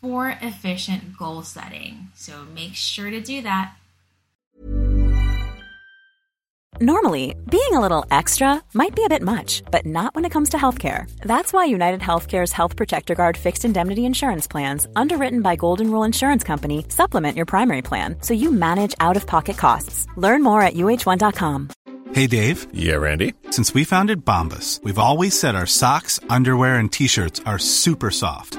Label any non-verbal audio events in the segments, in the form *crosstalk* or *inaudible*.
for efficient goal setting. So make sure to do that. Normally, being a little extra might be a bit much, but not when it comes to healthcare. That's why United Healthcare's Health Protector Guard fixed indemnity insurance plans, underwritten by Golden Rule Insurance Company, supplement your primary plan so you manage out of pocket costs. Learn more at uh1.com. Hey, Dave. Yeah, Randy. Since we founded Bombas, we've always said our socks, underwear, and t shirts are super soft.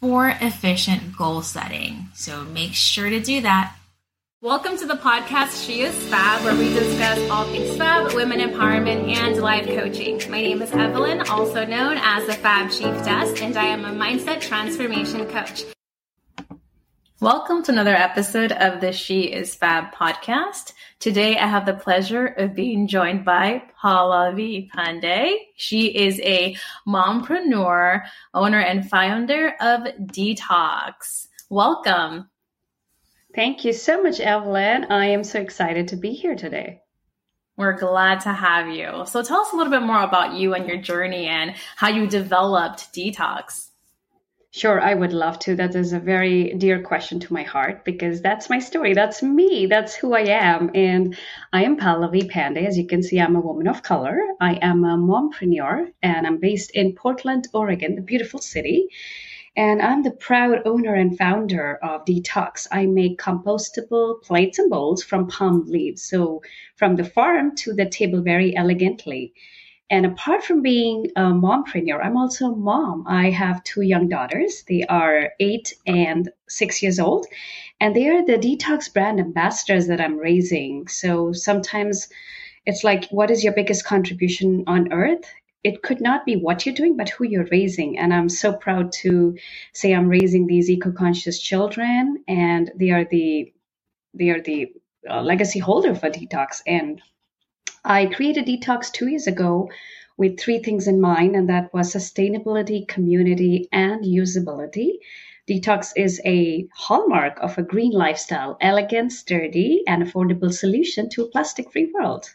for efficient goal setting. So make sure to do that. Welcome to the podcast She is Fab, where we discuss all things fab, women empowerment, and life coaching. My name is Evelyn, also known as the Fab Chief Desk, and I am a mindset transformation coach. Welcome to another episode of the She is Fab podcast. Today I have the pleasure of being joined by Pallavi Pandey. She is a mompreneur, owner, and founder of Dtocs. Welcome. Thank you so much, Evelyn. I am so excited to be here today. We're glad to have you. So tell us a little bit more about you and your journey and how you developed Dtocs. Sure, I would love to. That is a very dear question to my heart because that's my story. That's me. That's who I am. And I am Pallavi Pandey. As you can see, I'm a woman of color. I am a mompreneur and I'm based in Portland, Oregon, the beautiful city. And I'm the proud owner and founder of Dtocs. I make compostable plates and bowls from palm leaves. So from the farm to the table very elegantly. And apart from being a mompreneur, I'm also a mom. I have two young daughters. They are eight and six years old, and they are the Dtocs brand ambassadors that I'm raising. So sometimes it's like, what is your biggest contribution on earth? It could not be what you're doing, but who you're raising. And I'm so proud to say I'm raising these eco-conscious children, and they are the they are the uh, legacy holder for Dtocs and I created Dtocs two years ago with three things in mind, and that was sustainability, community, and usability. Dtocs is a hallmark of a green lifestyle, elegant, sturdy, and affordable solution to a plastic free world.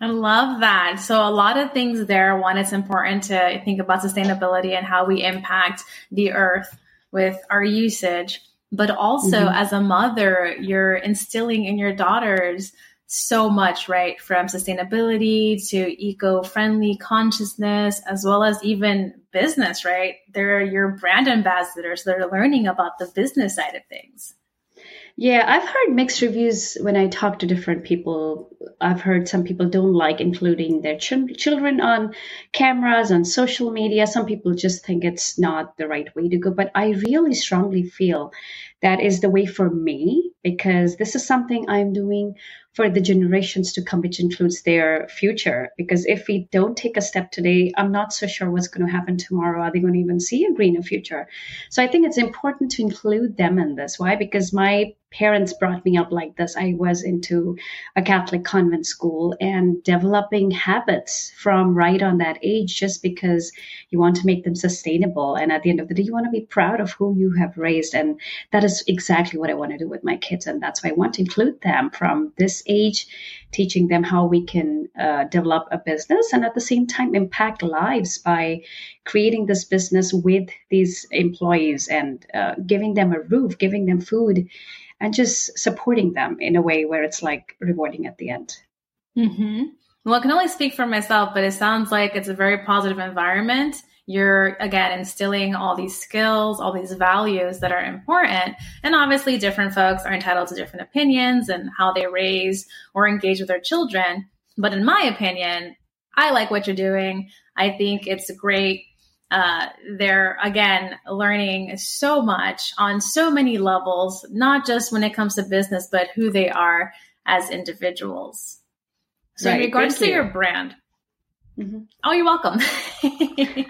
I love that. So a lot of things there. One, it's important to think about sustainability and how we impact the earth with our usage. But also mm-hmm. as a mother, you're instilling in your daughters so much, right? From sustainability to eco-friendly consciousness, as well as even business, right? They're your brand ambassadors. They're learning about the business side of things. Yeah, I've heard mixed reviews when I talk to different people. I've heard some people don't like including their ch- children on cameras, on social media. Some people just think it's not the right way to go. But I really strongly feel that is the way for me because this is something I'm doing for the generations to come, which includes their future. Because if we don't take a step today, I'm not so sure what's going to happen tomorrow. Are they going to even see a greener future? So I think it's important to include them in this. Why? Because my parents brought me up like this. I was into a Catholic convent school and developing habits from right on that age just because you want to make them sustainable. And at the end of the day, you want to be proud of who you have raised. And that is exactly what I want to do with my kids. And that's why I want to include them from this age, teaching them how we can uh, develop a business and at the same time impact lives by creating this business with these employees and uh, giving them a roof, giving them food and just supporting them in a way where it's like rewarding at the end. Mm-hmm. Well, I can only speak for myself, but it sounds like it's a very positive environment. You're again instilling all these skills, all these values that are important. And obviously, different folks are entitled to different opinions and how they raise or engage with their children. But in my opinion, I like what you're doing. I think it's great uh, they're again learning so much on so many levels, not just when it comes to business, but who they are as individuals. So, right. in regards Thank to you. your brand, mm-hmm. oh, you're welcome. *laughs*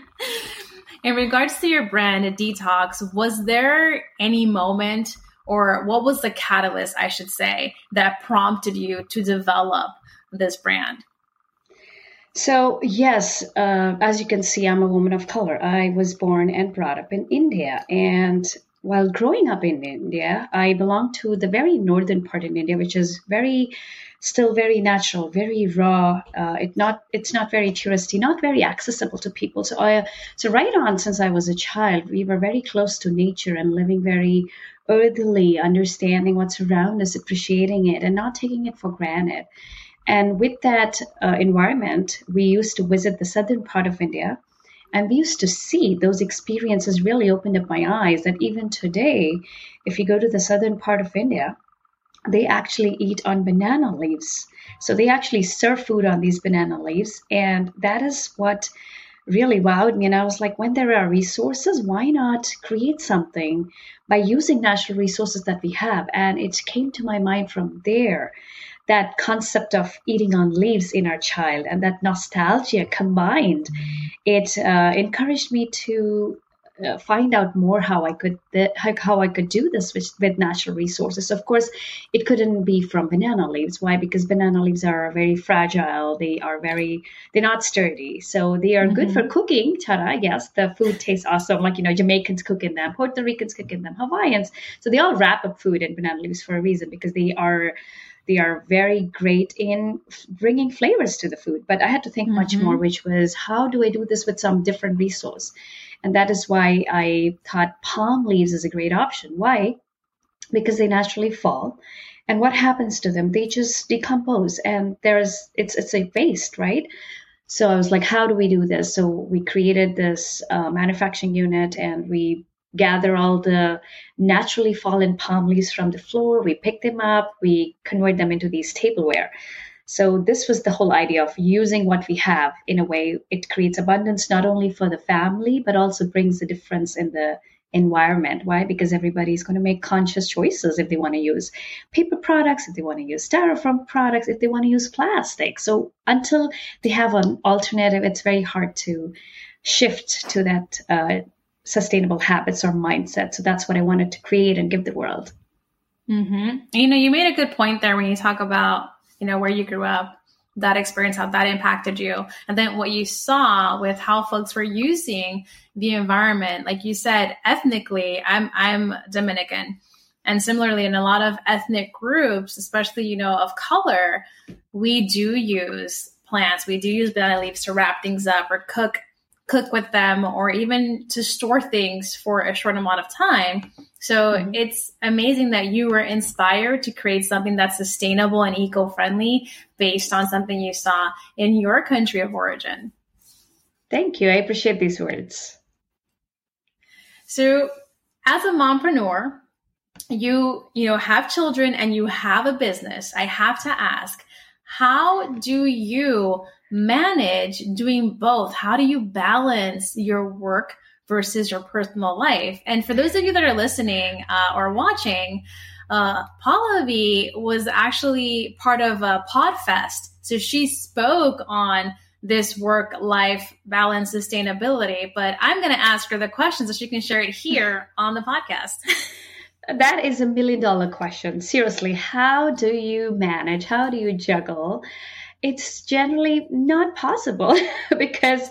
in regards to your brand, Dtocs, was there any moment or what was the catalyst, I should say, that prompted you to develop this brand? So, yes, uh, as you can see, I'm a woman of color. I was born and brought up in India. And while growing up in India, I belong to the very northern part in India, which is very, still very natural, very raw. Uh, it not, it's not very touristy, not very accessible to people. So, I, so right on since I was a child, we were very close to nature and living very earthily, understanding what's around us, appreciating it, and not taking it for granted. And with that uh, environment, we used to visit the southern part of India. And we used to see those experiences really opened up my eyes that even today, if you go to the southern part of India, they actually eat on banana leaves. So they actually serve food on these banana leaves. And that is what really wowed me. And I was like, when there are resources, why not create something by using natural resources that we have? And it came to my mind from there that concept of eating on leaves in our child and that nostalgia combined, it uh, encouraged me to uh, find out more how I could th- how I could do this with, with natural resources. Of course, it couldn't be from banana leaves. Why? Because banana leaves are very fragile. They are very they're not sturdy. So they are mm-hmm. good for cooking. Tada! Yes, the food tastes awesome. Like you know, Jamaicans cook in them, Puerto Ricans cook in them, Hawaiians. So they all wrap up food in banana leaves for a reason because they are they are very great in bringing flavors to the food. But I had to think mm-hmm. much more, which was how do I do this with some different resource? And that is why I thought palm leaves is a great option. Why? Because they naturally fall. And what happens to them? They just decompose and there's it's it's a waste, right? So I was like, how do we do this? So we created this uh, manufacturing unit and we gather all the naturally fallen palm leaves from the floor. We pick them up, we convert them into these tableware. So, this was the whole idea of using what we have in a way. It creates abundance not only for the family, but also brings a difference in the environment. Why? Because everybody's going to make conscious choices if they want to use paper products, if they want to use styrofoam products, if they want to use plastic. So, until they have an alternative, it's very hard to shift to that uh, sustainable habits or mindset. So that's what I wanted to create and give the world. Mm-hmm. You know, you made a good point there when you talk about, you know, where you grew up, that experience, how that impacted you. And then what you saw with how folks were using the environment. Like you said, ethnically, I'm, I'm Dominican. And similarly, in a lot of ethnic groups, especially, you know, of color, we do use plants. We do use banana leaves to wrap things up or cook cook with them or even to store things for a short amount of time. So mm-hmm. it's amazing that you were inspired to create something that's sustainable and eco friendly based on something you saw in your country of origin. Thank you. I appreciate these words. So, as a mompreneur, you you know have children and you have a business. I have to ask, how do you manage doing both? How do you balance your work versus your personal life? And for those of you that are listening uh, or watching, uh, Pallavi was actually part of a Podfest. So she spoke on this work life balance sustainability. But I'm going to ask her the question so she can share it here *laughs* on the podcast. that is a million dollar question. Seriously, how do you manage? How do you juggle? It's generally not possible *laughs* because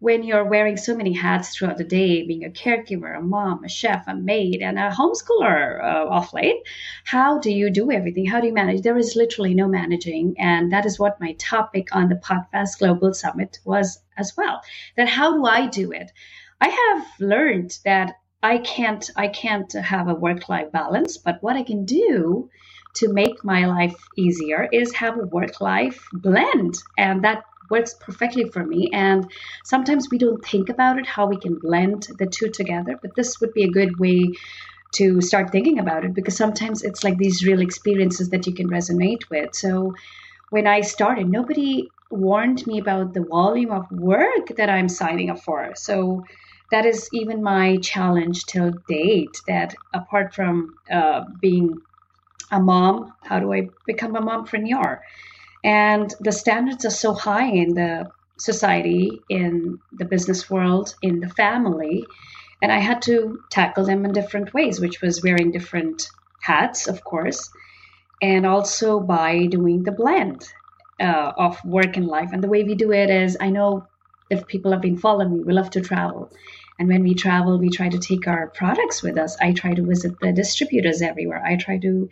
when you're wearing so many hats throughout the day, being a caregiver, a mom, a chef, a maid, and a homeschooler uh, off late, how do you do everything? How do you manage? There is literally no managing. And that is what my topic on the Podfest Global Summit was as well. That how do I do it? I have learned that I can't I can't have a work life balance, but what I can do to make my life easier is have a work life blend. And that works perfectly for me. And sometimes we don't think about it, how we can blend the two together. But this would be a good way to start thinking about it because sometimes it's like these real experiences that you can resonate with. So when I started, nobody warned me about the volume of work that I'm signing up for. So that is even my challenge till date that apart from uh, being a mom, how do I become a mompreneur? And the standards are so high in the society, in the business world, in the family. And I had to tackle them in different ways, which was wearing different hats, of course, and also by doing the blend uh, of work and life. And the way we do it is I know if people have been following me, we love to travel. And when we travel, we try to take our products with us. I try to visit the distributors everywhere. I try to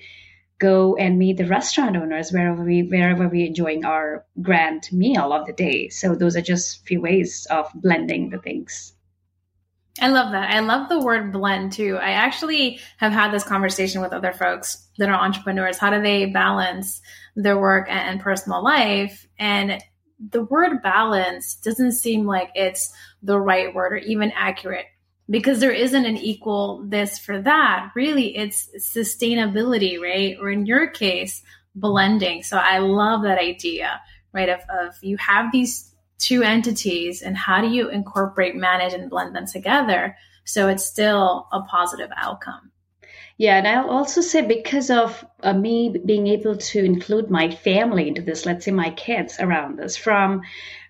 go and meet the restaurant owners wherever we wherever we're enjoying our grand meal of the day. So those are just few ways of blending the things. I love that. I love the word blend too. I actually have had this conversation with other folks that are entrepreneurs. How do they balance their work and personal life? And the word balance doesn't seem like it's the right word or even accurate because there isn't an equal this for that. Really, it's sustainability, right? Or in your case, blending. So I love that idea, right? Of, of you have these two entities and how do you incorporate, manage, and blend them together so it's still a positive outcome? Yeah, and I'll also say because of uh, me being able to include my family into this, let's say my kids around this, from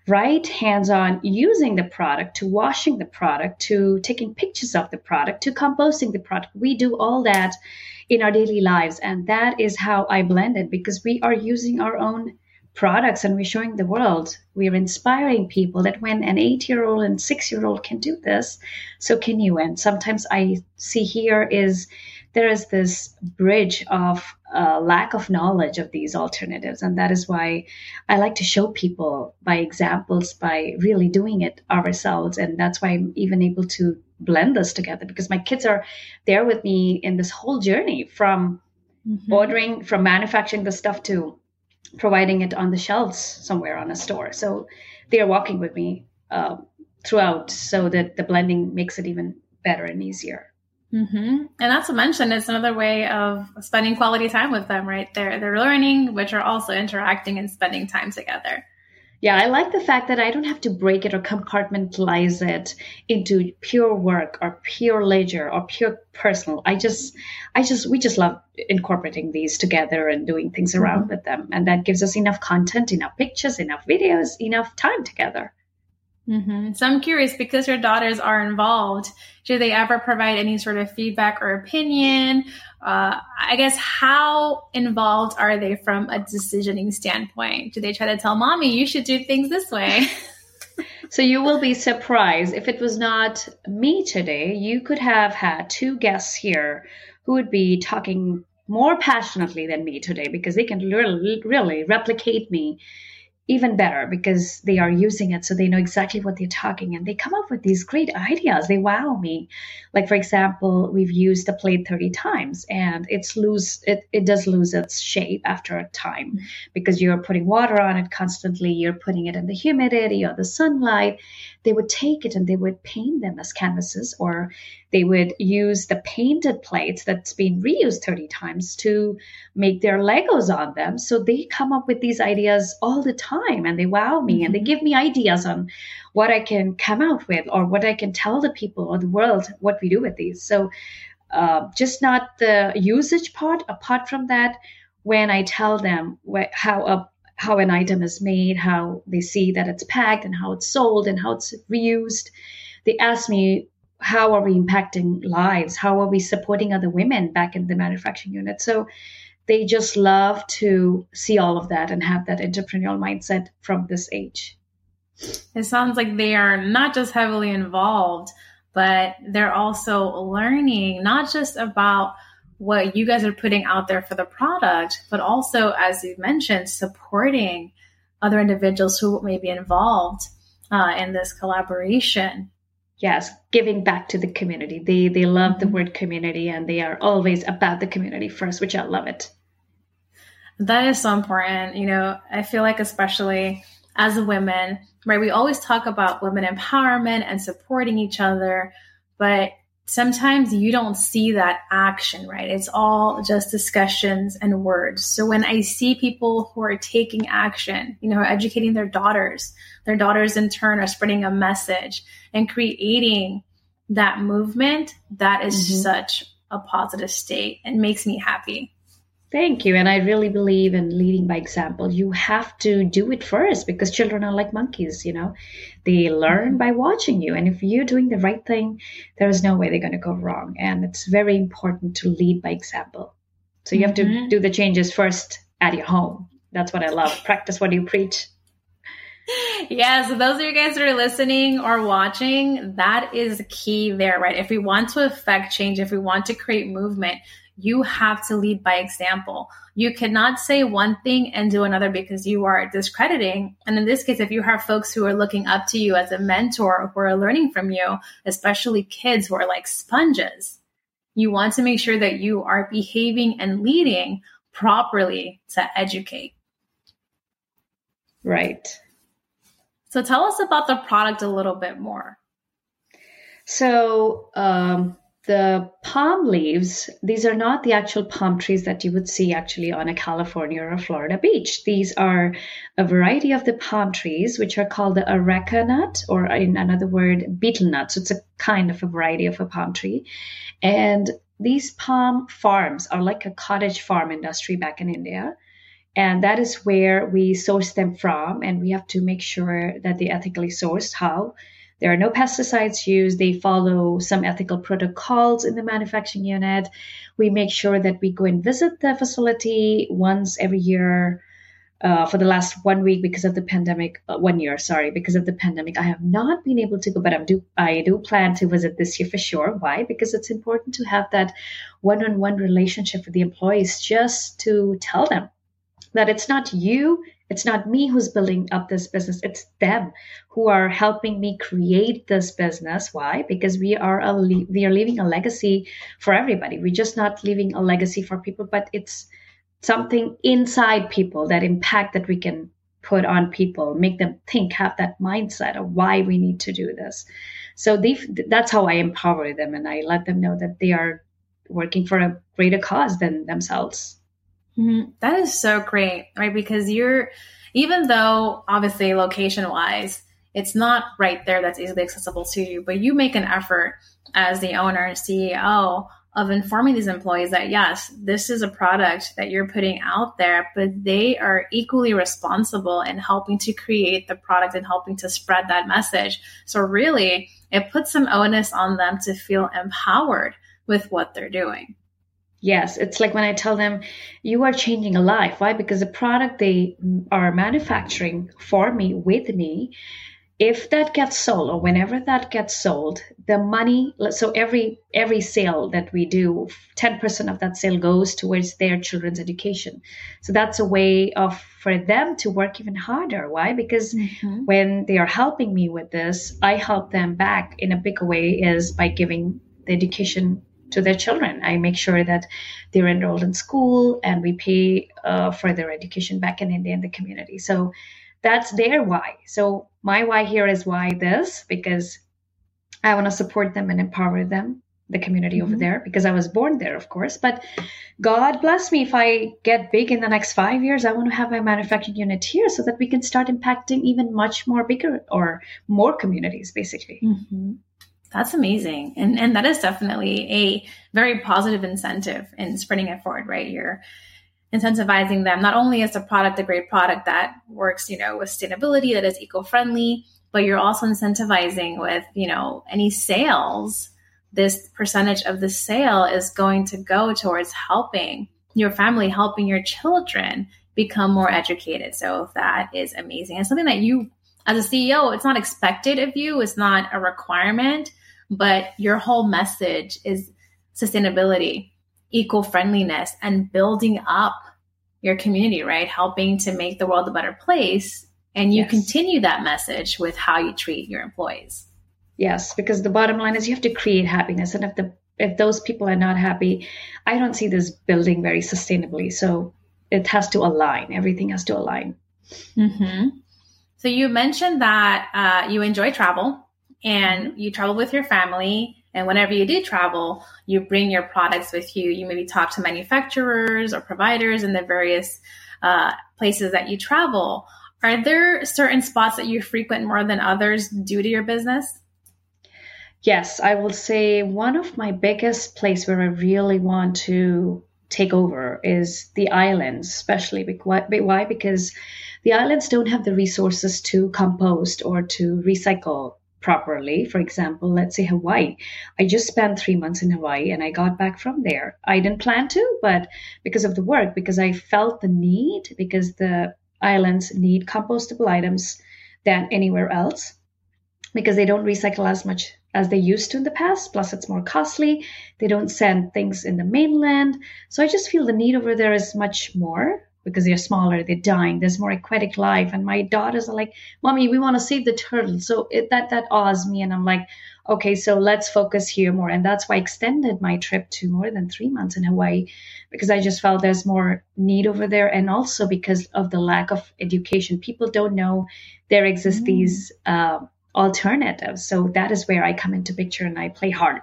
right hands on using the product to washing the product to taking pictures of the product to composting the product. We do all that in our daily lives. And that is how I blend it because we are using our own products and we're showing the world. We're inspiring people that when an eight year old and six year old can do this, so can you. And sometimes I see here is there is this bridge of uh, lack of knowledge of these alternatives. And that is why I like to show people by examples, by really doing it ourselves. And that's why I'm even able to blend this together because my kids are there with me in this whole journey from mm-hmm. ordering, from manufacturing the stuff to providing it on the shelves somewhere on a store. So they are walking with me uh, throughout so that the blending makes it even better and easier. Mm-hmm. And not to mention, it's another way of spending quality time with them, right? They're they're learning, which are also interacting and spending time together. Yeah, I like the fact that I don't have to break it or compartmentalize it into pure work or pure leisure or pure personal. I just, I just, we just love incorporating these together and doing things around mm-hmm. with them, and that gives us enough content, enough pictures, enough videos, enough time together. Mm-hmm. So I'm curious because your daughters are involved. Do they ever provide any sort of feedback or opinion? Uh, I guess how involved are they from a decisioning standpoint? Do they try to tell mommy you should do things this way? *laughs* so you will be surprised if it was not me today. You could have had two guests here who would be talking more passionately than me today because they can really, really replicate me even better because they are using it so they know exactly what they're talking and they come up with these great ideas. They wow me. Like for example we've used the plate 30 times and it's lose it, it does lose its shape after a time because you're putting water on it constantly you're putting it in the humidity or the sunlight they would take it and they would paint them as canvases or they would use the painted plates that's been reused 30 times to make their legos on them so they come up with these ideas all the time and they wow me and they mm-hmm. give me ideas on what i can come out with or what i can tell the people or the world what we do with these so uh, just not the usage part. Apart from that, when I tell them wh- how a how an item is made, how they see that it's packed, and how it's sold, and how it's reused, they ask me how are we impacting lives? How are we supporting other women back in the manufacturing unit? So they just love to see all of that and have that entrepreneurial mindset from this age. It sounds like they are not just heavily involved, but they're also learning not just about what you guys are putting out there for the product, but also, as you mentioned, supporting other individuals who may be involved uh, in this collaboration. Yes giving back to the community. They they love the mm-hmm. word community and they are always about the community first which i love it. That is so important. You know i feel like especially as women right we always talk about women empowerment and supporting each other but sometimes you don't see that action, right? It's all just discussions and words. So when I see people who are taking action, you know, educating their daughters, their daughters in turn are spreading a message and creating that movement, that is mm-hmm. such a positive state and makes me happy. Thank you. And I really believe in leading by example. You have to do it first because children are like monkeys, you know, they learn by watching you. And if you're doing the right thing, there is no way they're going to go wrong. And it's very important to lead by example. So you have mm-hmm. to do the changes first at your home. That's what I love. Practice what you preach. Yeah, so those of you guys that are listening or watching, that is key there, right? If we want to affect change, if we want to create movement, you have to lead by example. You cannot say one thing and do another because you are discrediting. And in this case, if you have folks who are looking up to you as a mentor who are learning from you, especially kids who are like sponges, you want to make sure that you are behaving and leading properly to educate. Right. So tell us about the product a little bit more. So, um, the palm leaves, these are not the actual palm trees that you would see actually on a California or a Florida beach. These are a variety of the palm trees, which are called the areca nut, or in another word, betel nut. So it's a kind of a variety of a palm tree. And these palm farms are like a cottage farm industry back in India. And that is where we source them from. And we have to make sure that they're ethically sourced. How? There are no pesticides used. They follow some ethical protocols in the manufacturing unit. We make sure that we go and visit the facility once every year. Uh, for the last one week because of the pandemic, uh, one year, sorry, because of the pandemic, I have not been able to go, but I do, I do plan to visit this year for sure. Why? Because it's important to have that one-on-one relationship with the employees, just to tell them that it's not you it's not me who's building up this business. It's them who are helping me create this business. Why? Because we are a we are leaving a legacy for everybody. We're just not leaving a legacy for people, but it's something inside people that impact that we can put on people, make them think, have that mindset of why we need to do this. So that's how I empower them and I let them know that they are working for a greater cause than themselves. Mm-hmm. That is so great, right? Because you're, even though obviously location wise, it's not right there that's easily accessible to you, but you make an effort as the owner and CEO of informing these employees that yes, this is a product that you're putting out there, but they are equally responsible in helping to create the product and helping to spread that message. So really, it puts some onus on them to feel empowered with what they're doing. Yes, it's like when I tell them, you are changing a life. Why? Because the product they are manufacturing for me, with me, if that gets sold or whenever that gets sold, the money, so every every sale that we do, 10% of that sale goes towards their children's education. So that's a way of for them to work even harder. Why? Because mm-hmm. when they are helping me with this, I help them back in a bigger way is by giving the education to their children. I make sure that they're enrolled in school and we pay uh, for their education back in India in the community. So that's their why. So my why here is why this because I want to support them and empower them, the community mm-hmm. over there, because I was born there, of course. But God bless me if I get big in the next five years. I want to have my manufacturing unit here so that we can start impacting even much more bigger or more communities, basically. Mm-hmm. That's amazing. And and that is definitely a very positive incentive in spreading it forward, right? You're incentivizing them not only as a product, a great product that works, you know, with sustainability, that is eco-friendly, but you're also incentivizing with, you know, any sales. This percentage of the sale is going to go towards helping your family, helping your children become more educated. So that is amazing. And something that you as a CEO, it's not expected of you, it's not a requirement, but your whole message is sustainability, eco friendliness, and building up your community, right? Helping to make the world a better place. And you yes. continue that message with how you treat your employees. Yes, because the bottom line is you have to create happiness. And if the if those people are not happy, I don't see this building very sustainably. So it has to align. Everything has to align. Mm-hmm. So you mentioned that uh, you enjoy travel and mm-hmm. you travel with your family. And whenever you do travel, you bring your products with you. You maybe talk to manufacturers or providers in the various uh, places that you travel. Are there certain spots that you frequent more than others due to your business? Yes, I will say one of my biggest place where I really want to take over is the islands, especially because, why? Because the islands don't have the resources to compost or to recycle properly. For example, let's say Hawaii. I just spent three months in Hawaii and I got back from there. I didn't plan to, but because of the work, because I felt the need, because the islands need compostable items than anywhere else, because they don't recycle as much as they used to in the past. Plus, it's more costly. They don't send things in the mainland. So I just feel the need over there is much more because they're smaller, they're dying, there's more aquatic life. And my daughters are like, Mommy, we want to save the turtle. So it, that that awes me. And I'm like, okay, so let's focus here more. And that's why I extended my trip to more than three months in Hawaii, because I just felt there's more need over there. And also because of the lack of education. People don't know there exist mm. these uh, alternatives. So that is where I come into picture and I play hard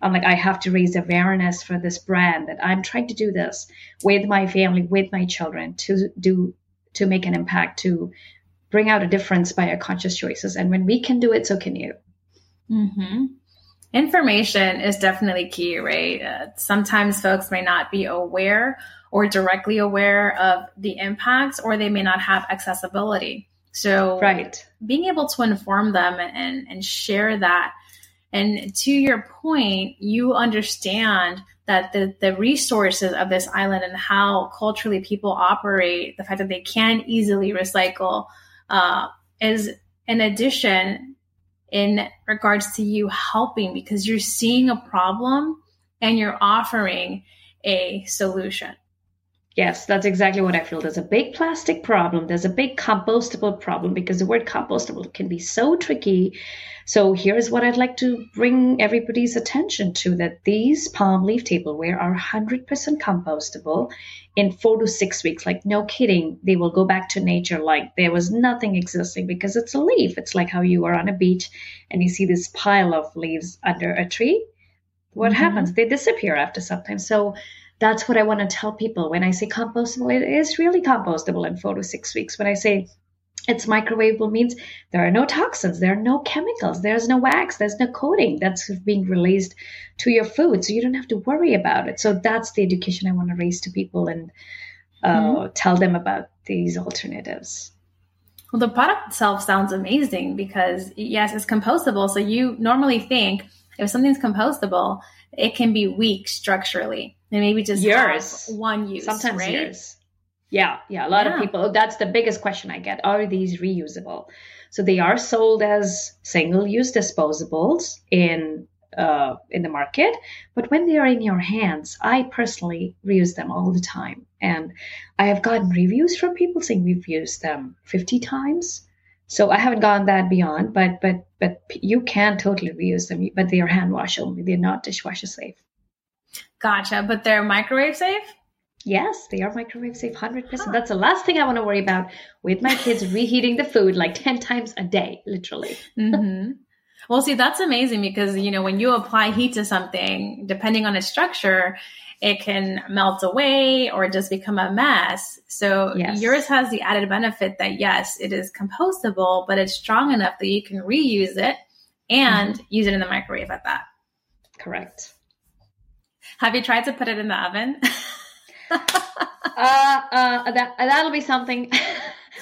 I'm like, I have to raise awareness for this brand that I'm trying to do this with my family, with my children to do, to make an impact, to bring out a difference by our conscious choices. And when we can do it, so can you. Mm-hmm. Information is definitely key, right? Uh, sometimes folks may not be aware or directly aware of the impacts, or they may not have accessibility. So, right. being able to inform them and, and share that and to your point, you understand that the, the resources of this island and how culturally people operate, the fact that they can easily recycle, uh, is an addition in regards to you helping because you're seeing a problem and you're offering a solution. Yes, that's exactly what I feel. There's a big plastic problem. There's a big compostable problem because the word compostable can be so tricky. So here's what I'd like to bring everybody's attention to that these palm leaf tableware are 100% compostable in four to six weeks. Like, no kidding. They will go back to nature like there was nothing existing because it's a leaf. It's like how you are on a beach and you see this pile of leaves under a tree. What mm-hmm. happens? They disappear after some time. So that's what I want to tell people. When I say compostable, it is really compostable in four to six weeks. When I say it's microwavable means there are no toxins, there are no chemicals, there's no wax, there's no coating that's being released to your food. So you don't have to worry about it. So that's the education I want to raise to people and uh, mm-hmm. tell them about these alternatives. Well, the product itself sounds amazing because, yes, it's compostable. So you normally think if something's compostable, it can be weak structurally and maybe just years. one use. Sometimes right? years. Yeah, yeah. A lot yeah. of people. That's the biggest question I get. Are these reusable? So they are sold as single-use disposables in uh, in the market, but when they are in your hands, I personally reuse them all the time, and I have gotten reviews from people saying we've used them 50 times. So I haven't gone that beyond, but but but you can totally reuse them, but they are hand wash only. They're not dishwasher safe. Gotcha. But they're microwave safe? Yes, they are microwave safe 100%. Huh. That's the last thing I want to worry about with my kids reheating the food like 10 times a day, literally. Mm-hmm. *laughs* Well, see, that's amazing because, you know, when you apply heat to something, depending on its structure, it can melt away or just become a mess. So yes. yours has the added benefit that yes, it is compostable, but it's strong enough that you can reuse it and mm-hmm. use it in the microwave at that. Correct. Have you tried to put it in the oven? *laughs* uh, uh, that that'll be something *laughs*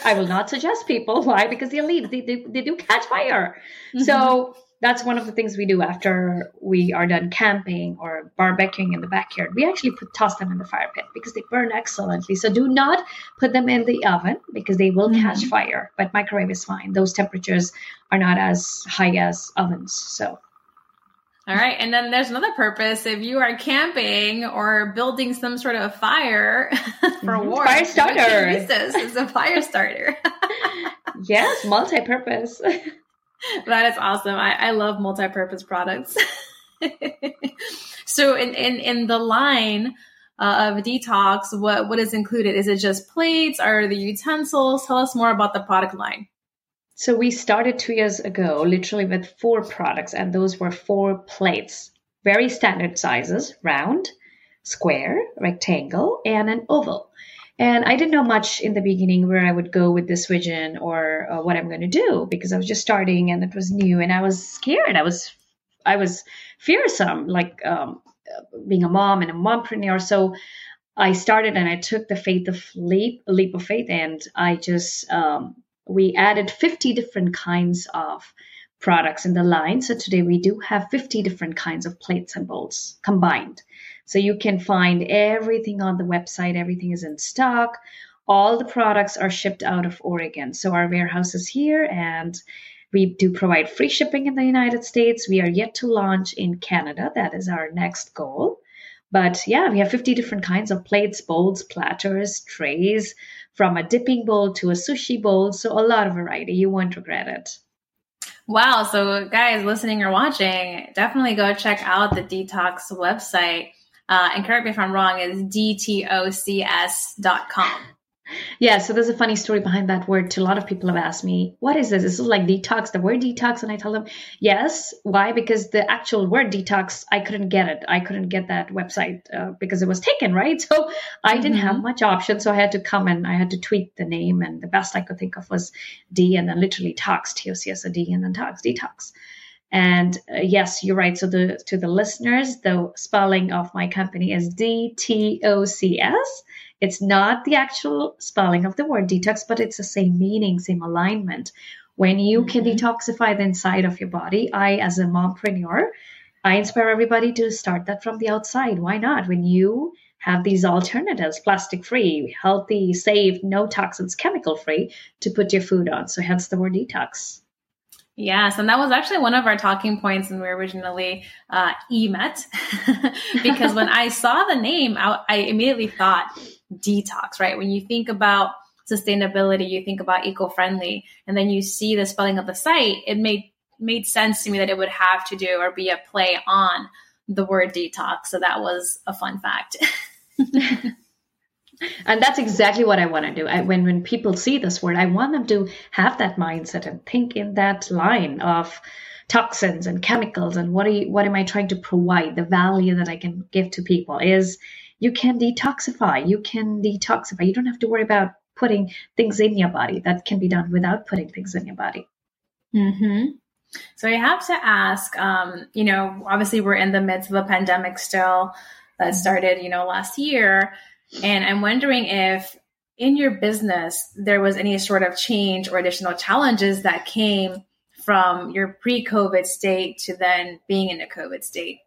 I will not suggest people. Why? Because they, they, they do catch fire. Mm-hmm. So that's one of the things we do after we are done camping or barbecuing in the backyard. We actually put toss them in the fire pit because they burn excellently. So do not put them in the oven because they will mm-hmm. catch fire. But microwave is fine. Those temperatures are not as high as ovens. So all right. And then there's another purpose. If you are camping or building some sort of a fire *laughs* for mm-hmm. war, fire starter. It's a fire starter. *laughs* yes, multi purpose. *laughs* that is awesome. I, I love multi purpose products. so, in, in, in the line, uh, of Dtocs, what what is included? Is it just plates? Are the utensils? Tell us more about the product line. So we started two years ago, literally with four products, and those were four plates, very standard sizes, round, square, rectangle, and an oval. And I didn't know much in the beginning where I would go with this vision or uh, what I'm going to do because I was just starting and it was new and I was scared. I was, I was fearsome, like um, being a mom and a mompreneur. So I started and I took the faith of leap, leap of faith, and I just um, we added 50 different kinds of products in the line. So today we do have 50 different kinds of plates and bowls combined. So you can find everything on the website, everything is in stock. All the products are shipped out of Oregon. So our warehouse is here and we do provide free shipping in the United States. We are yet to launch in Canada. That is our next goal. But yeah, we have 50 different kinds of plates, bowls, platters, trays, from a dipping bowl to a sushi bowl. So a lot of variety. You won't regret it. Wow. So, guys listening or watching, definitely go check out the Dtocs website. Uh, and correct me if I'm wrong, is dtocs.com. Yeah, so there's a funny story behind that word. To a lot of people have asked me, "What is this? This is like detox, the word detox," and I tell them, "Yes." Why? Because the actual word detox, I couldn't get it. I couldn't get that website uh, because it was taken, right? *laughs* So I didn't mm-hmm. have much option. So I had to come and I had to tweak the name, and the best I could think of was D, and then literally tox, T O C S O D, and then tox, detox. And uh, yes, you're right. So the to the listeners, the spelling of my company is D T O C S it's not the actual spelling of the word detox, but it's the same meaning, same alignment. When you mm-hmm. can detoxify the inside of your body, I, as a mompreneur, I inspire everybody to start that from the outside. Why not? When you have these alternatives, plastic free, healthy, safe, no toxins, chemical free, to put your food on. So hence the word detox. Yes, and that was actually one of our talking points when we originally uh, e-met, *laughs* because when I saw the name, I, I immediately thought detox, right? When you think about sustainability, you think about eco-friendly, and then you see the spelling of the site, it made made sense to me that it would have to do or be a play on the word detox. So that was a fun fact. *laughs* and that's exactly what I want to do. I, when when people see this word, I want them to have that mindset and think in that line of toxins and chemicals and what are you, what am I trying to provide? The value that I can give to people is you can detoxify. You can detoxify. You don't have to worry about putting things in your body. That can be done without putting things in your body. Hmm. So I have to ask. Um, you know, obviously we're in the midst of a pandemic still that started, you know, last year, and I'm wondering if in your business there was any sort of change or additional challenges that came from your pre-COVID state to then being in a COVID state.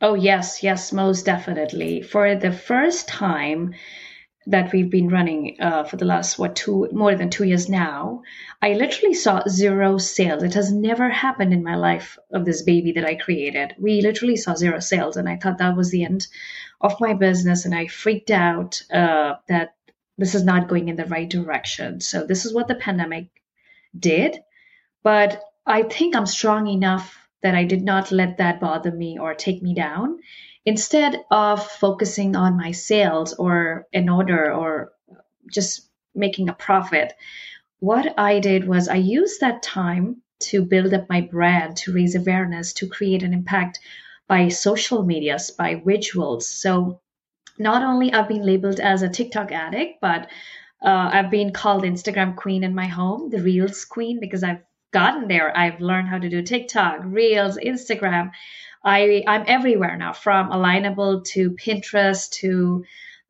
Oh, yes, yes, most definitely. For the first time that we've been running uh, for the last, what, two, more than two years now, I literally saw zero sales. It has never happened in my life of this baby that I created. We literally saw zero sales, and I thought that was the end of my business, and I freaked out uh, that this is not going in the right direction. So, this is what the pandemic did. But I think I'm strong enough that I did not let that bother me or take me down. Instead of focusing on my sales or an order or just making a profit, what I did was I used that time to build up my brand, to raise awareness, to create an impact by social medias, by visuals. So not only I've been labeled as a TikTok addict, but uh, I've been called Instagram queen in my home, the Reels queen, because I've gotten there. I've learned how to do TikTok, Reels, Instagram. I I'm everywhere now, from Alignable to Pinterest to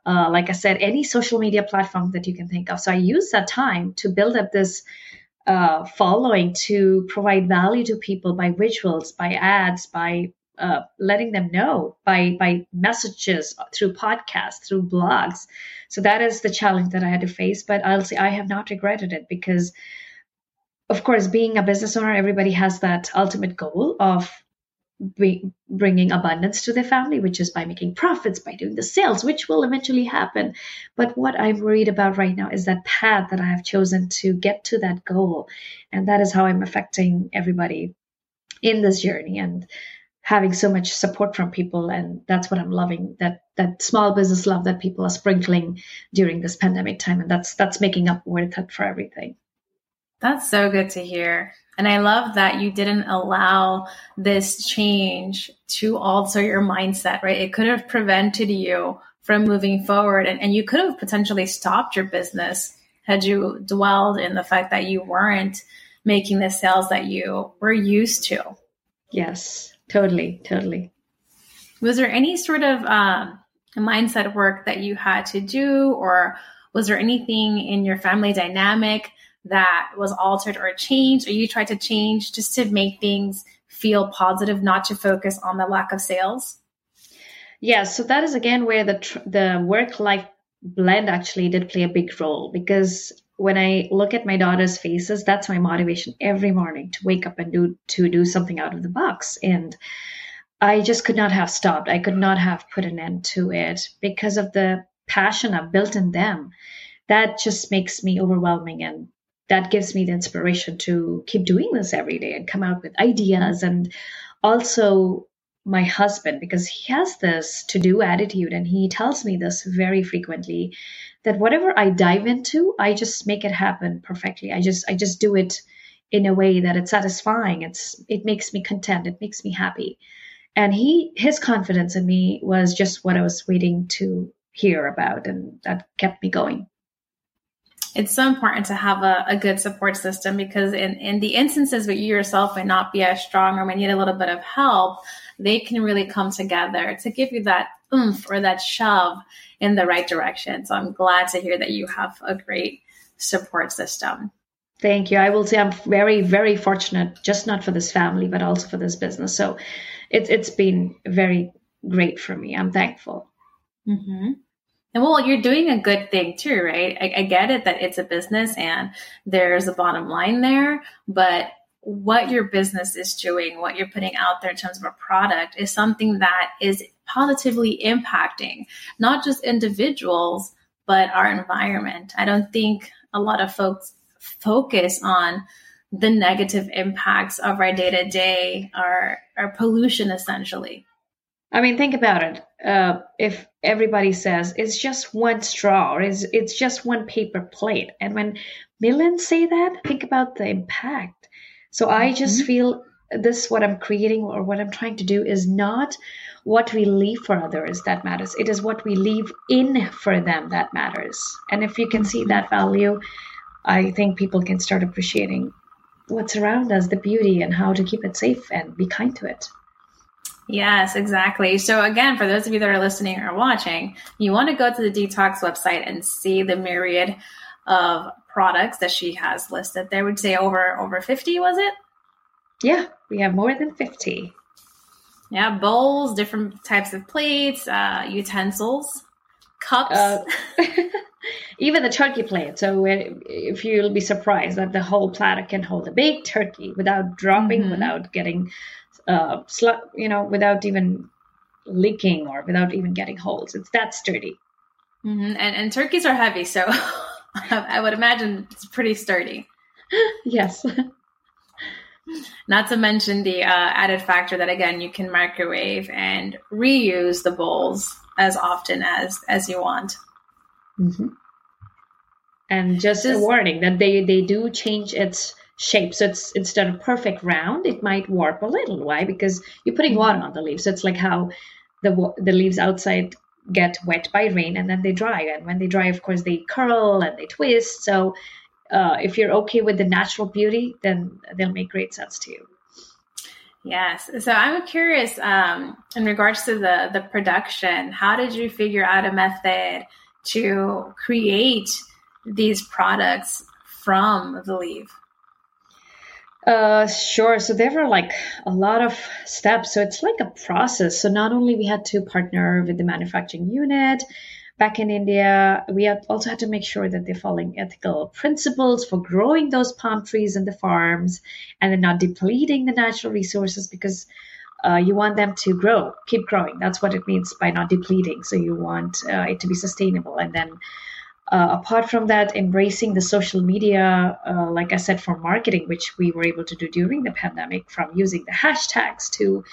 uh, like I said, any social media platform that you can think of. So I use that time to build up this uh, following to provide value to people by visuals, by ads, by uh, letting them know by by messages through podcasts, through blogs. So that is the challenge that I had to face. But I'll say I have not regretted it because, of course, being a business owner, everybody has that ultimate goal of bringing abundance to their family, which is by making profits, by doing the sales, which will eventually happen. But what I'm worried about right now is that path that I have chosen to get to that goal. And that is how I'm affecting everybody in this journey and having so much support from people. And that's what I'm loving that, that small business love that people are sprinkling during this pandemic time. And that's, that's making up worth it for everything. That's so good to hear. And I love that you didn't allow this change to alter your mindset, right? It could have prevented you from moving forward and, and you could have potentially stopped your business had you dwelled in the fact that you weren't making the sales that you were used to. Yes, totally, totally. Was there any sort of um, mindset work that you had to do, or was there anything in your family dynamic that was altered or changed, or you tried to change just to make things feel positive, not to focus on the lack of sales? Yeah, so that is again where the tr- the work life blend actually did play a big role because when I look at my daughter's faces, that's my motivation every morning to wake up and do to do something out of the box. And I just could not have stopped. I could not have put an end to it because of the passion I've built in them. That just makes me overwhelming and that gives me the inspiration to keep doing this every day and come out with ideas and also my husband because he has this to do attitude and he tells me this very frequently that whatever i dive into i just make it happen perfectly. I just i just do it in a way that it's satisfying. It's it makes me content. It makes me happy. And he his confidence in me was just what i was waiting to hear about and that kept me going it's so important to have a, a, good support system because in, in the instances where you yourself may not be as strong or may need a little bit of help, they can really come together to give you that oomph or that shove in the right direction. So I'm glad to hear that you have a great support system. Thank you. I will say I'm very, very fortunate, just not for this family, but also for this business. So it's it's been very great for me. I'm thankful. Mm-hmm. And well, you're doing a good thing too, right? I, I get it that it's a business and there's a bottom line there, but what your business is doing, what you're putting out there in terms of a product is something that is positively impacting not just individuals, but our environment. I don't think a lot of folks focus on the negative impacts of our day to day, our, our pollution essentially. I mean, think about it. Uh, if everybody says it's just one straw or it's, it's just one paper plate, and when millions say that, think about the impact. So I just mm-hmm. feel this what I'm creating or what I'm trying to do is not what we leave for others that matters. It is what we leave in for them that matters. And if you can see mm-hmm. that value, I think people can start appreciating what's around us, the beauty, and how to keep it safe and be kind to it. Yes, exactly. So again, for those of you that are listening or watching, you want to go to the Dtocs website and see the myriad of products that she has listed. There would say over over 50, was it? Yeah, we have more than 50. Yeah, bowls, different types of plates, uh, utensils, cups. Uh, *laughs* even the turkey plate. So if you'll be surprised that the whole platter can hold a big turkey without dropping, mm-hmm. without getting uh, sl- you know, without even leaking or without even getting holes. It's that sturdy. Mm-hmm. And, and turkeys are heavy, so *laughs* I would imagine it's pretty sturdy. *laughs* yes. *laughs* Not to mention the uh, added factor that again you can microwave and reuse the bowls as often as as you want. Mm-hmm. And just, just a warning that they they do change its shape. So it's instead of perfect round, it might warp a little. Why? Because you're putting water on the leaves. So it's like how the the leaves outside get wet by rain and then they dry. And when they dry, of course, they curl and they twist. So uh, if you're okay with the natural beauty, then they'll make great sense to you. Yes. So I'm curious um, in regards to the the production. How did you figure out a method to create these products from the leaf? Uh, sure. So there were like a lot of steps. So it's like a process. So not only we had to partner with the manufacturing unit back in India, we also had to make sure that they're following ethical principles for growing those palm trees in the farms and then not depleting the natural resources because uh, you want them to grow, keep growing. That's what it means by not depleting. So you want uh, it to be sustainable and then uh, apart from that, embracing the social media, uh, like I said, for marketing, which we were able to do during the pandemic, from using the hashtags to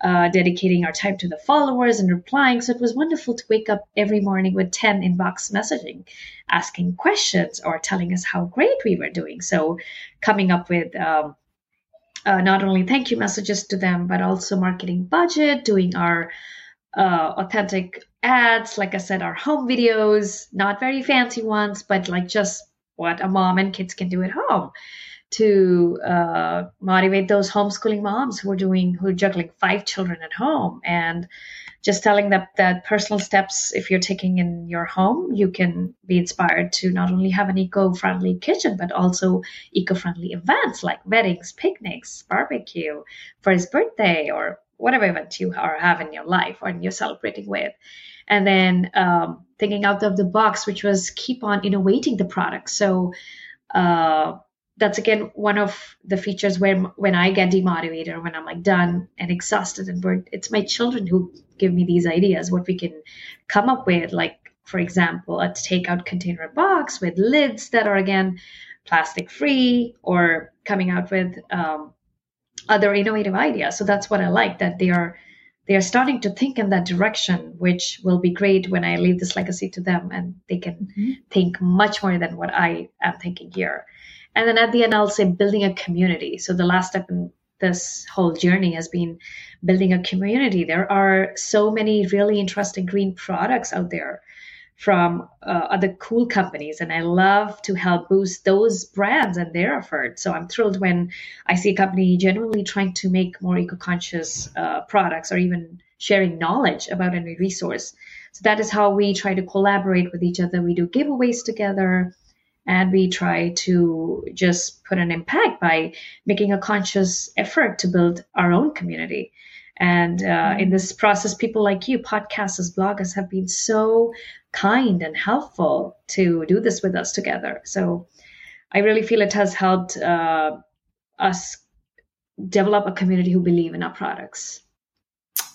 uh, dedicating our time to the followers and replying. So it was wonderful to wake up every morning with 10 inbox messaging, asking questions or telling us how great we were doing. So coming up with um, uh, not only thank you messages to them, but also marketing budget, doing our uh, authentic ads. Like I said, our home videos, not very fancy ones, but like just what a mom and kids can do at home to uh, motivate those homeschooling moms who are doing, who are juggling five children at home and just telling them that personal steps, if you're taking in your home, you can be inspired to not only have an eco friendly kitchen, but also eco friendly events like weddings, picnics, barbecue for his birthday, or whatever event you are having in your life or you're celebrating with. And then um, thinking out of the box, which was keep on innovating the product. So uh, that's again one of the features where when I get demotivated or when I'm like done and exhausted and burnt, it's my children who give me these ideas, what we can come up with. Like, for example, a takeout container box with lids that are again plastic free or coming out with um, other innovative ideas. So that's what I like that they are they are starting to think in that direction, which will be great when I leave this legacy to them and they can mm-hmm. think much more than what I am thinking here. And then at the end, I'll say building a community. So the last step in this whole journey has been building a community. There are so many really interesting green products out there from uh, other cool companies and i love to help boost those brands and their efforts so i'm thrilled when i see a company genuinely trying to make more eco-conscious uh, products or even sharing knowledge about any resource. So that is how we try to collaborate with each other. We do giveaways together and we try to just put an impact by making a conscious effort to build our own community and uh, mm-hmm. in this process, people like you, podcasters, bloggers, have been so kind and helpful to do this with us together. So I really feel it has helped uh, us develop a community who believe in our products.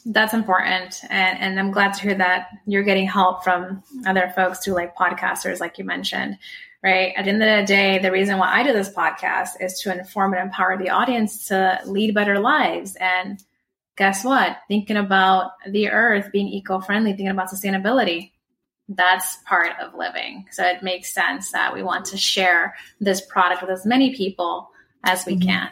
That's important. And, and I'm glad to hear that you're getting help from other folks through like podcasters, like you mentioned, right? At the end of the day, the reason why I do this podcast is to inform and empower the audience to lead better lives. And guess what? Thinking about the earth being eco friendly, thinking about sustainability, that's part of living. So it makes sense that we want to share this product with as many people as we mm-hmm. can.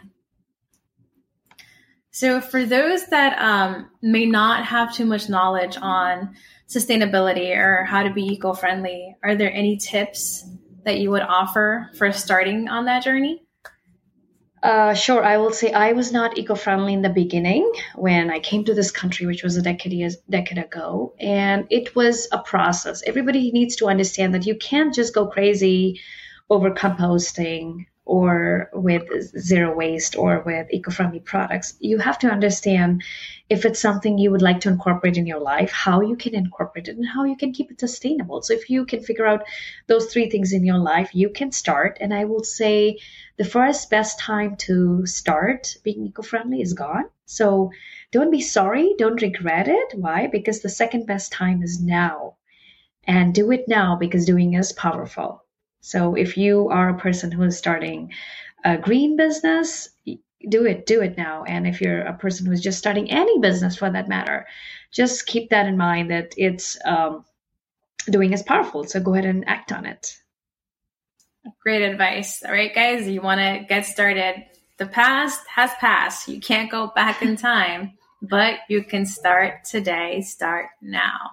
So, for those that um, may not have too much knowledge on sustainability or how to be eco friendly, are there any tips that you would offer for starting on that journey? Uh, sure, I will say I was not eco-friendly in the beginning when I came to this country, which was a decade years, decade ago, and it was a process. Everybody needs to understand that you can't just go crazy over composting or with zero waste or with eco-friendly products. You have to understand if it's something you would like to incorporate in your life, how you can incorporate it and how you can keep it sustainable. So if you can figure out those three things in your life, you can start. And I will say the first best time to start being eco-friendly is gone. So don't be sorry, don't regret it. Why? Because the second best time is now. And do it now because doing is powerful. So if you are a person who is starting a green business, do it, do it now. And if you're a person who's just starting any business for that matter, just keep that in mind that it's um, doing is powerful. So go ahead and act on it. Great advice. All right, guys, you want to get started. The past has passed. You can't go back in time, but you can start today, start now.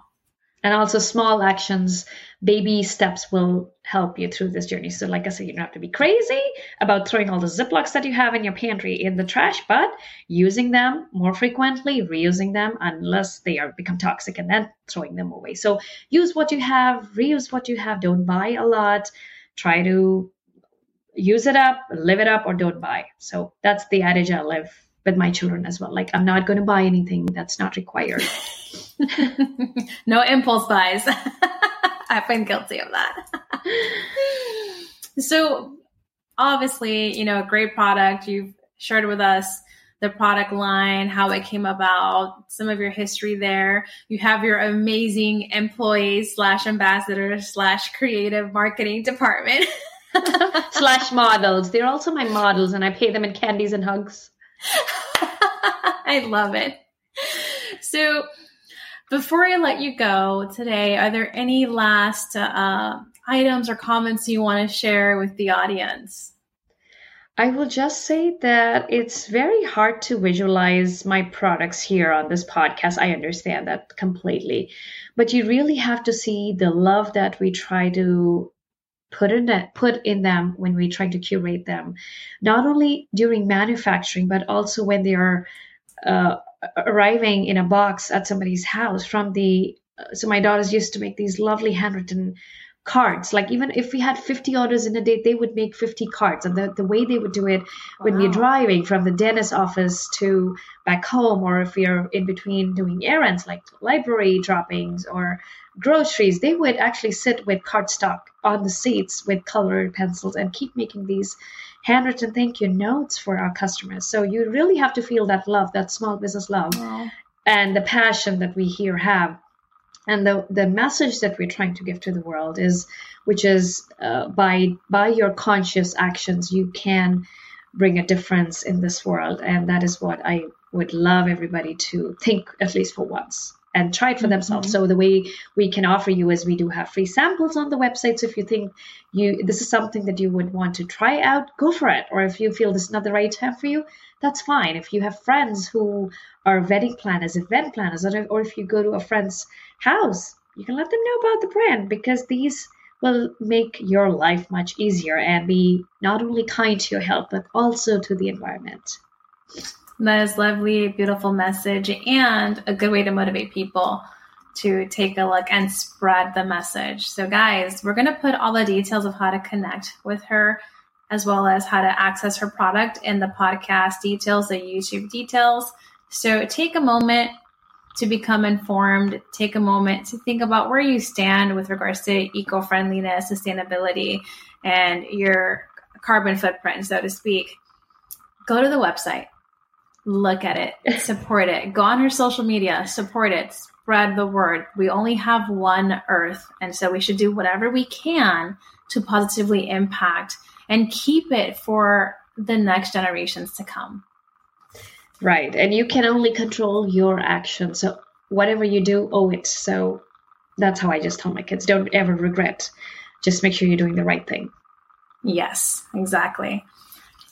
And also, small actions baby steps will help you through this journey. So, like I said, you don't have to be crazy about throwing all the Ziplocs that you have in your pantry in the trash, but using them more frequently, reusing them unless they are become toxic, and then throwing them away. So, use what you have, reuse what you have. Don't buy a lot. Try to use it up, live it up, or don't buy. So that's the adage I live with my children as well. Like I'm not going to buy anything that's not required. *laughs* no impulse buys. *laughs* I've been guilty of that. *laughs* so obviously, you know, a great product. You've shared with us the product line, how it came about, some of your history there. You have your amazing employees slash ambassadors slash creative marketing department. *laughs* slash models. They're also my models, and I pay them in candies and hugs. *laughs* I love it. So, before I let you go today, are there any last uh, items or comments you want to share with the audience? I will just say that it's very hard to visualize my products here on this podcast. I understand that completely. But you really have to see the love that we try to put in that put in them when we try to curate them not only during manufacturing but also when they are uh, arriving in a box at somebody's house from the so my daughters used to make these lovely handwritten cards like even if we had 50 orders in a day they would make 50 cards and the, the way they would do it when wow. we're driving from the dentist office to back home or if we're in between doing errands like library droppings or groceries, they would actually sit with cardstock on the seats with colored pencils and keep making these handwritten thank you notes for our customers. So you really have to feel that love, that small business love, and the passion that we here have. And the, the message that we're trying to give to the world is, which is uh, by by your conscious actions, you can bring a difference in this world, and that is what I would love everybody to think at least for once and try it for themselves. Mm-hmm. So the way we can offer you is we do have free samples on the website. So if you think you this is something that you would want to try out, go for it. Or if you feel this is not the right time for you, that's fine. If you have friends who are wedding planners, event planners, or if you go to a friend's house, you can let them know about the brand because these will make your life much easier and be not only kind to your health but also to the environment. That is lovely, beautiful message and a good way to motivate people to take a look and spread the message. So, guys, we're going to put all the details of how to connect with her as well as how to access her product in the podcast details, the YouTube details. So, take a moment to become informed. Take a moment to think about where you stand with regards to eco friendliness, sustainability, and your carbon footprint, so to speak. Go to the website look at it, support it, go on her social media, support it, spread the word. We only have one earth. And so we should do whatever we can to positively impact and keep it for the next generations to come. Right. And you can only control your actions. So whatever you do, owe it. So that's how I just tell my kids don't ever regret. Just make sure you're doing the right thing. Yes, exactly.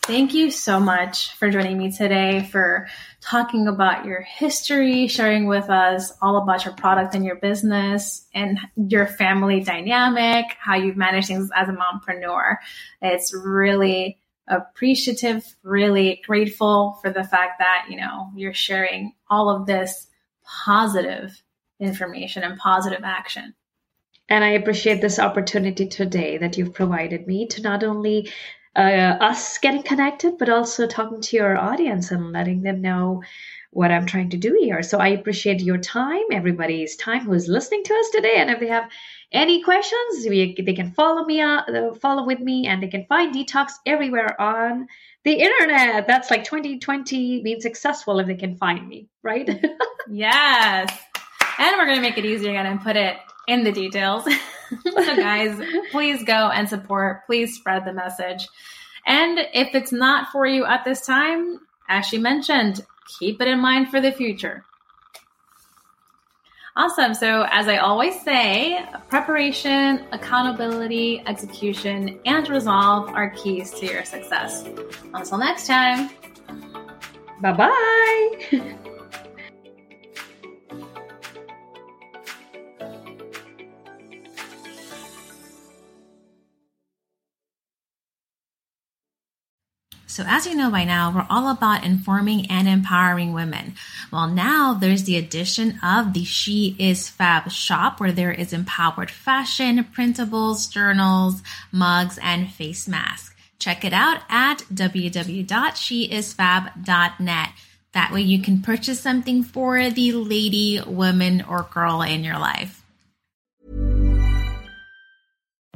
Thank you so much for joining me today, for talking about your history, sharing with us all about your product and your business and your family dynamic, how you've managed things as a mompreneur. It's really appreciative, really grateful for the fact that, you know, you're sharing all of this positive information and positive action. And I appreciate this opportunity today that you've provided me to not only uh, us getting connected, but also talking to your audience and letting them know what I'm trying to do here. So I appreciate your time, everybody's time who's listening to us today. And if they have any questions, we, they can follow me, uh, follow with me, and they can find Dtocs everywhere on the internet. That's like 2020 being successful if they can find me, right? *laughs* yes. And we're going to make it easier again and put it in the details. *laughs* *laughs* so, guys, please go and support. Please spread the message. And if it's not for you at this time, as she mentioned, keep it in mind for the future. Awesome. So, as I always say, preparation, accountability, execution, and resolve are keys to your success. Until next time. Bye bye. *laughs* So, as you know by now, we're all about informing and empowering women. Well, now there's the addition of the She Is Fab shop where there is empowered fashion, printables, journals, mugs, and face masks. Check it out at www.sheisfab.net. That way you can purchase something for the lady, woman, or girl in your life.